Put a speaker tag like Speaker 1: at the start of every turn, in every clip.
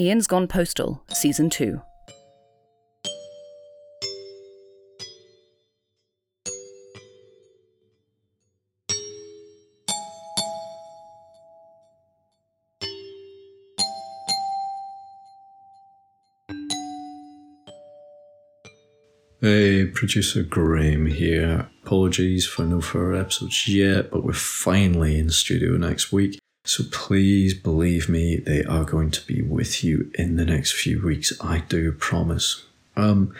Speaker 1: Ian's Gone Postal, Season 2.
Speaker 2: Hey, producer Graham here. Apologies for no further episodes yet, but we're finally in studio next week. So please believe me, they are going to be with you in the next few weeks. I do promise. Um,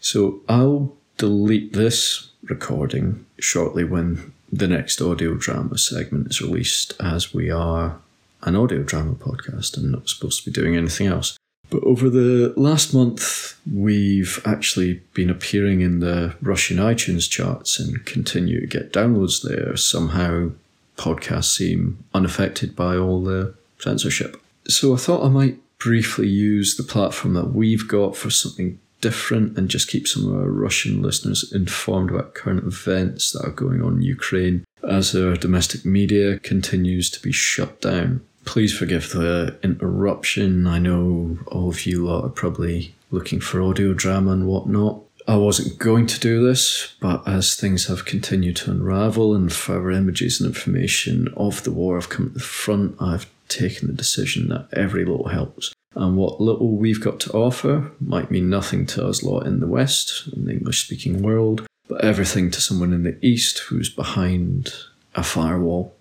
Speaker 2: so I'll delete this recording shortly when the next audio drama segment is released, as we are an audio drama podcast and not supposed to be doing anything else. But over the last month, we've actually been appearing in the Russian iTunes charts and continue to get downloads there. Somehow, podcasts seem unaffected by all the censorship. So I thought I might briefly use the platform that we've got for something different and just keep some of our Russian listeners informed about current events that are going on in Ukraine as our domestic media continues to be shut down. Please forgive the interruption. I know all of you lot are probably looking for audio drama and whatnot. I wasn't going to do this, but as things have continued to unravel and further images and information of the war have come to the front, I've taken the decision that every little helps. And what little we've got to offer might mean nothing to us lot in the West, in the English speaking world, but everything to someone in the East who's behind a firewall.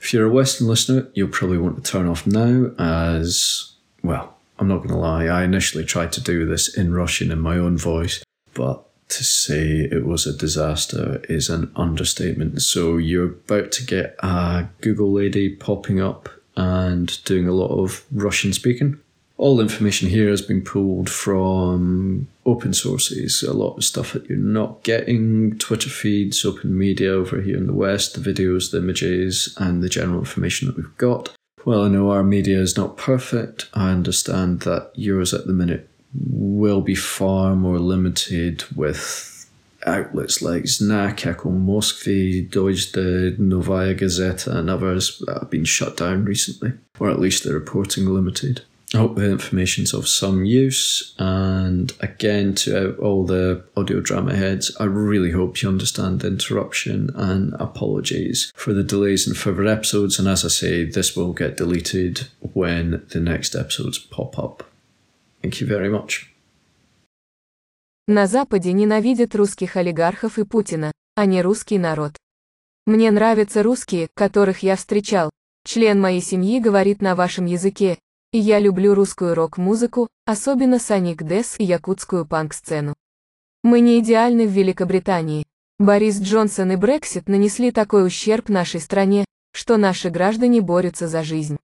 Speaker 2: If you're a Western listener, you'll probably want to turn off now, as, well, I'm not going to lie, I initially tried to do this in Russian in my own voice, but to say it was a disaster is an understatement. So you're about to get a Google lady popping up and doing a lot of Russian speaking. All information here has been pulled from open sources, a lot of stuff that you're not getting, Twitter feeds, open media over here in the West, the videos, the images, and the general information that we've got. Well, I know our media is not perfect. I understand that yours at the minute will be far more limited with outlets like Znak, Echo Moskvy, Deutsche Novaya Gazeta, and others that have been shut down recently, or at least they're reporting limited. I hope the information's of some use. And again, to all the audio drama heads, I really hope you understand the interruption and apologies for the delays in further episodes. And as I say, this will get deleted when the next episodes pop up. Thank you very much.
Speaker 3: На Западе ненавидят русских олигархов и Путина, а не русский народ. Мне нравятся русские, которых я встречал. Член моей семьи говорит на вашем языке, и я люблю русскую рок-музыку, особенно Саник Дес и якутскую панк-сцену. Мы не идеальны в Великобритании. Борис Джонсон и Брексит нанесли такой ущерб нашей стране, что наши граждане борются за жизнь.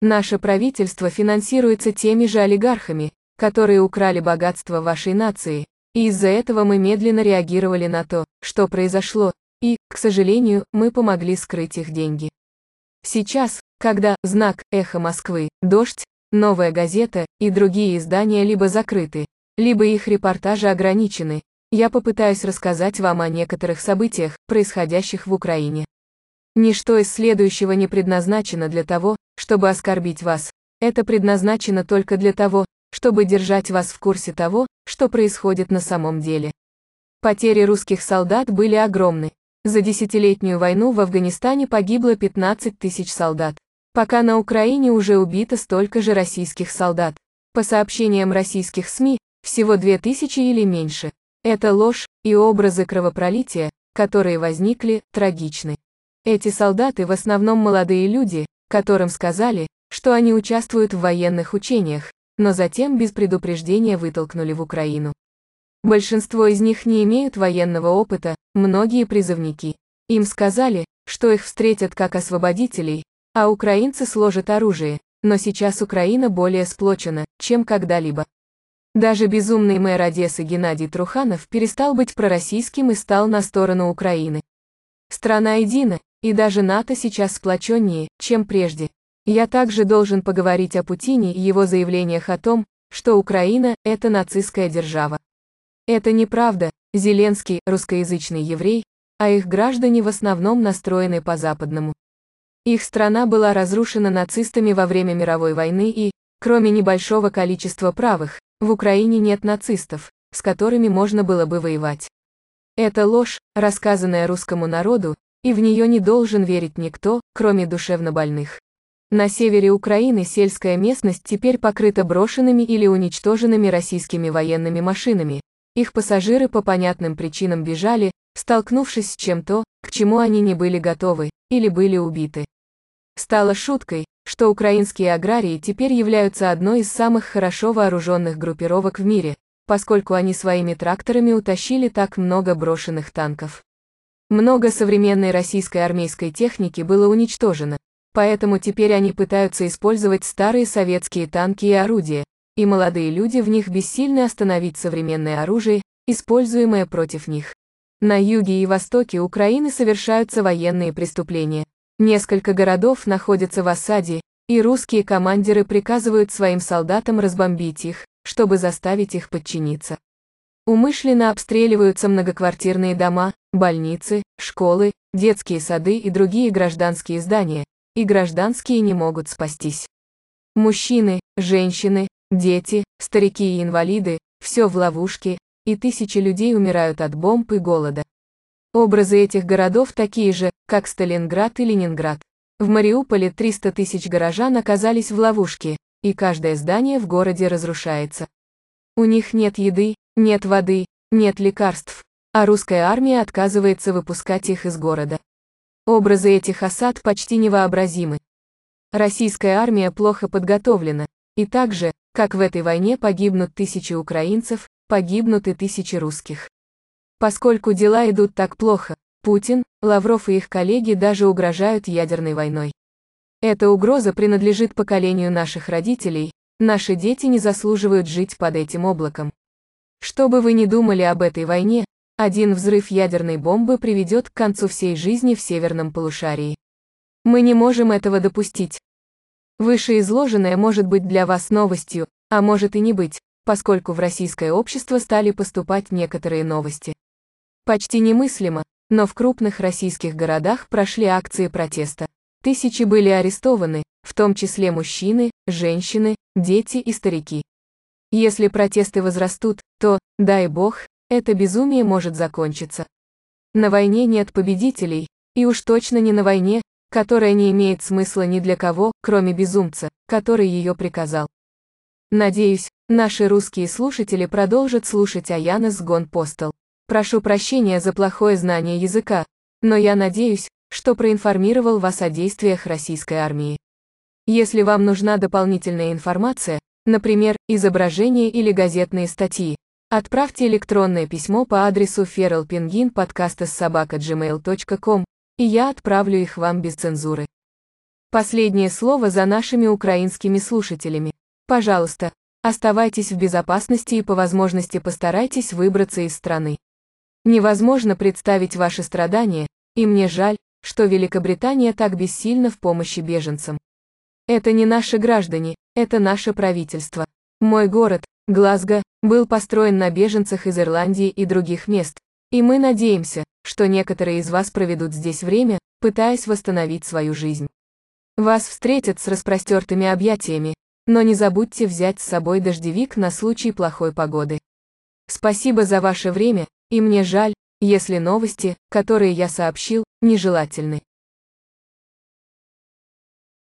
Speaker 3: Наше правительство финансируется теми же олигархами, которые украли богатство вашей нации, и из-за этого мы медленно реагировали на то, что произошло, и, к сожалению, мы помогли скрыть их деньги. Сейчас, когда «Знак», «Эхо Москвы», «Дождь», «Новая газета» и другие издания либо закрыты, либо их репортажи ограничены, я попытаюсь рассказать вам о некоторых событиях, происходящих в Украине. Ничто из следующего не предназначено для того, чтобы оскорбить вас. Это предназначено только для того, чтобы держать вас в курсе того, что происходит на самом деле. Потери русских солдат были огромны. За десятилетнюю войну в Афганистане погибло 15 тысяч солдат. Пока на Украине уже убито столько же российских солдат. По сообщениям российских СМИ, всего 2000 или меньше. Это ложь, и образы кровопролития, которые возникли, трагичны. Эти солдаты в основном молодые люди, которым сказали, что они участвуют в военных учениях, но затем без предупреждения вытолкнули в Украину. Большинство из них не имеют военного опыта, многие призывники. Им сказали, что их встретят как освободителей, а украинцы сложат оружие, но сейчас Украина более сплочена, чем когда-либо. Даже безумный мэр Одессы Геннадий Труханов перестал быть пророссийским и стал на сторону Украины. Страна едина, и даже НАТО сейчас сплоченнее, чем прежде. Я также должен поговорить о Путине и его заявлениях о том, что Украина – это нацистская держава. Это неправда, Зеленский – русскоязычный еврей, а их граждане в основном настроены по-западному. Их страна была разрушена нацистами во время мировой войны и, Кроме небольшого количества правых, в Украине нет нацистов, с которыми можно было бы воевать. Это ложь, рассказанная русскому народу, и в нее не должен верить никто, кроме душевнобольных. На севере Украины сельская местность теперь покрыта брошенными или уничтоженными российскими военными машинами. Их пассажиры по понятным причинам бежали, столкнувшись с чем-то, к чему они не были готовы, или были убиты. Стало шуткой, что украинские аграрии теперь являются одной из самых хорошо вооруженных группировок в мире, поскольку они своими тракторами утащили так много брошенных танков. Много современной российской армейской техники было уничтожено, поэтому теперь они пытаются использовать старые советские танки и орудия, и молодые люди в них бессильны остановить современное оружие, используемое против них. На юге и востоке Украины совершаются военные преступления. Несколько городов находятся в осаде, и русские командиры приказывают своим солдатам разбомбить их, чтобы заставить их подчиниться. Умышленно обстреливаются многоквартирные дома, больницы, школы, детские сады и другие гражданские здания, и гражданские не могут спастись. Мужчины, женщины, дети, старики и инвалиды, все в ловушке, и тысячи людей умирают от бомб и голода. Образы этих городов такие же, как Сталинград и Ленинград. В Мариуполе 300 тысяч горожан оказались в ловушке, и каждое здание в городе разрушается. У них нет еды, нет воды, нет лекарств, а русская армия отказывается выпускать их из города. Образы этих осад почти невообразимы. Российская армия плохо подготовлена, и так же, как в этой войне погибнут тысячи украинцев, погибнут и тысячи русских. Поскольку дела идут так плохо, Путин, Лавров и их коллеги даже угрожают ядерной войной. Эта угроза принадлежит поколению наших родителей, наши дети не заслуживают жить под этим облаком. Что бы вы ни думали об этой войне, один взрыв ядерной бомбы приведет к концу всей жизни в северном полушарии. Мы не можем этого допустить. Вышеизложенное может быть для вас новостью, а может и не быть, поскольку в российское общество стали поступать некоторые новости. Почти немыслимо, но в крупных российских городах прошли акции протеста. Тысячи были арестованы, в том числе мужчины, женщины, дети и старики. Если протесты возрастут, то, дай бог, это безумие может закончиться. На войне нет победителей, и уж точно не на войне, которая не имеет смысла ни для кого, кроме безумца, который ее приказал. Надеюсь, наши русские слушатели продолжат слушать Аянес Гон Постел. Прошу прощения за плохое знание языка, но я надеюсь, что проинформировал вас о действиях российской армии. Если вам нужна дополнительная информация, например, изображения или газетные статьи, Отправьте электронное письмо по адресу feralpingin.podcastas.gmail.com, и я отправлю их вам без цензуры. Последнее слово за нашими украинскими слушателями. Пожалуйста, оставайтесь в безопасности и по возможности постарайтесь выбраться из страны. Невозможно представить ваши страдания, и мне жаль, что Великобритания так бессильна в помощи беженцам. Это не наши граждане, это наше правительство. Мой город, Глазго, был построен на беженцах из Ирландии и других мест, и мы надеемся, что некоторые из вас проведут здесь время, пытаясь восстановить свою жизнь. Вас встретят с распростертыми объятиями, но не забудьте взять с собой дождевик на случай плохой погоды. Спасибо за ваше время, и мне жаль, если новости, которые я сообщил, нежелательны.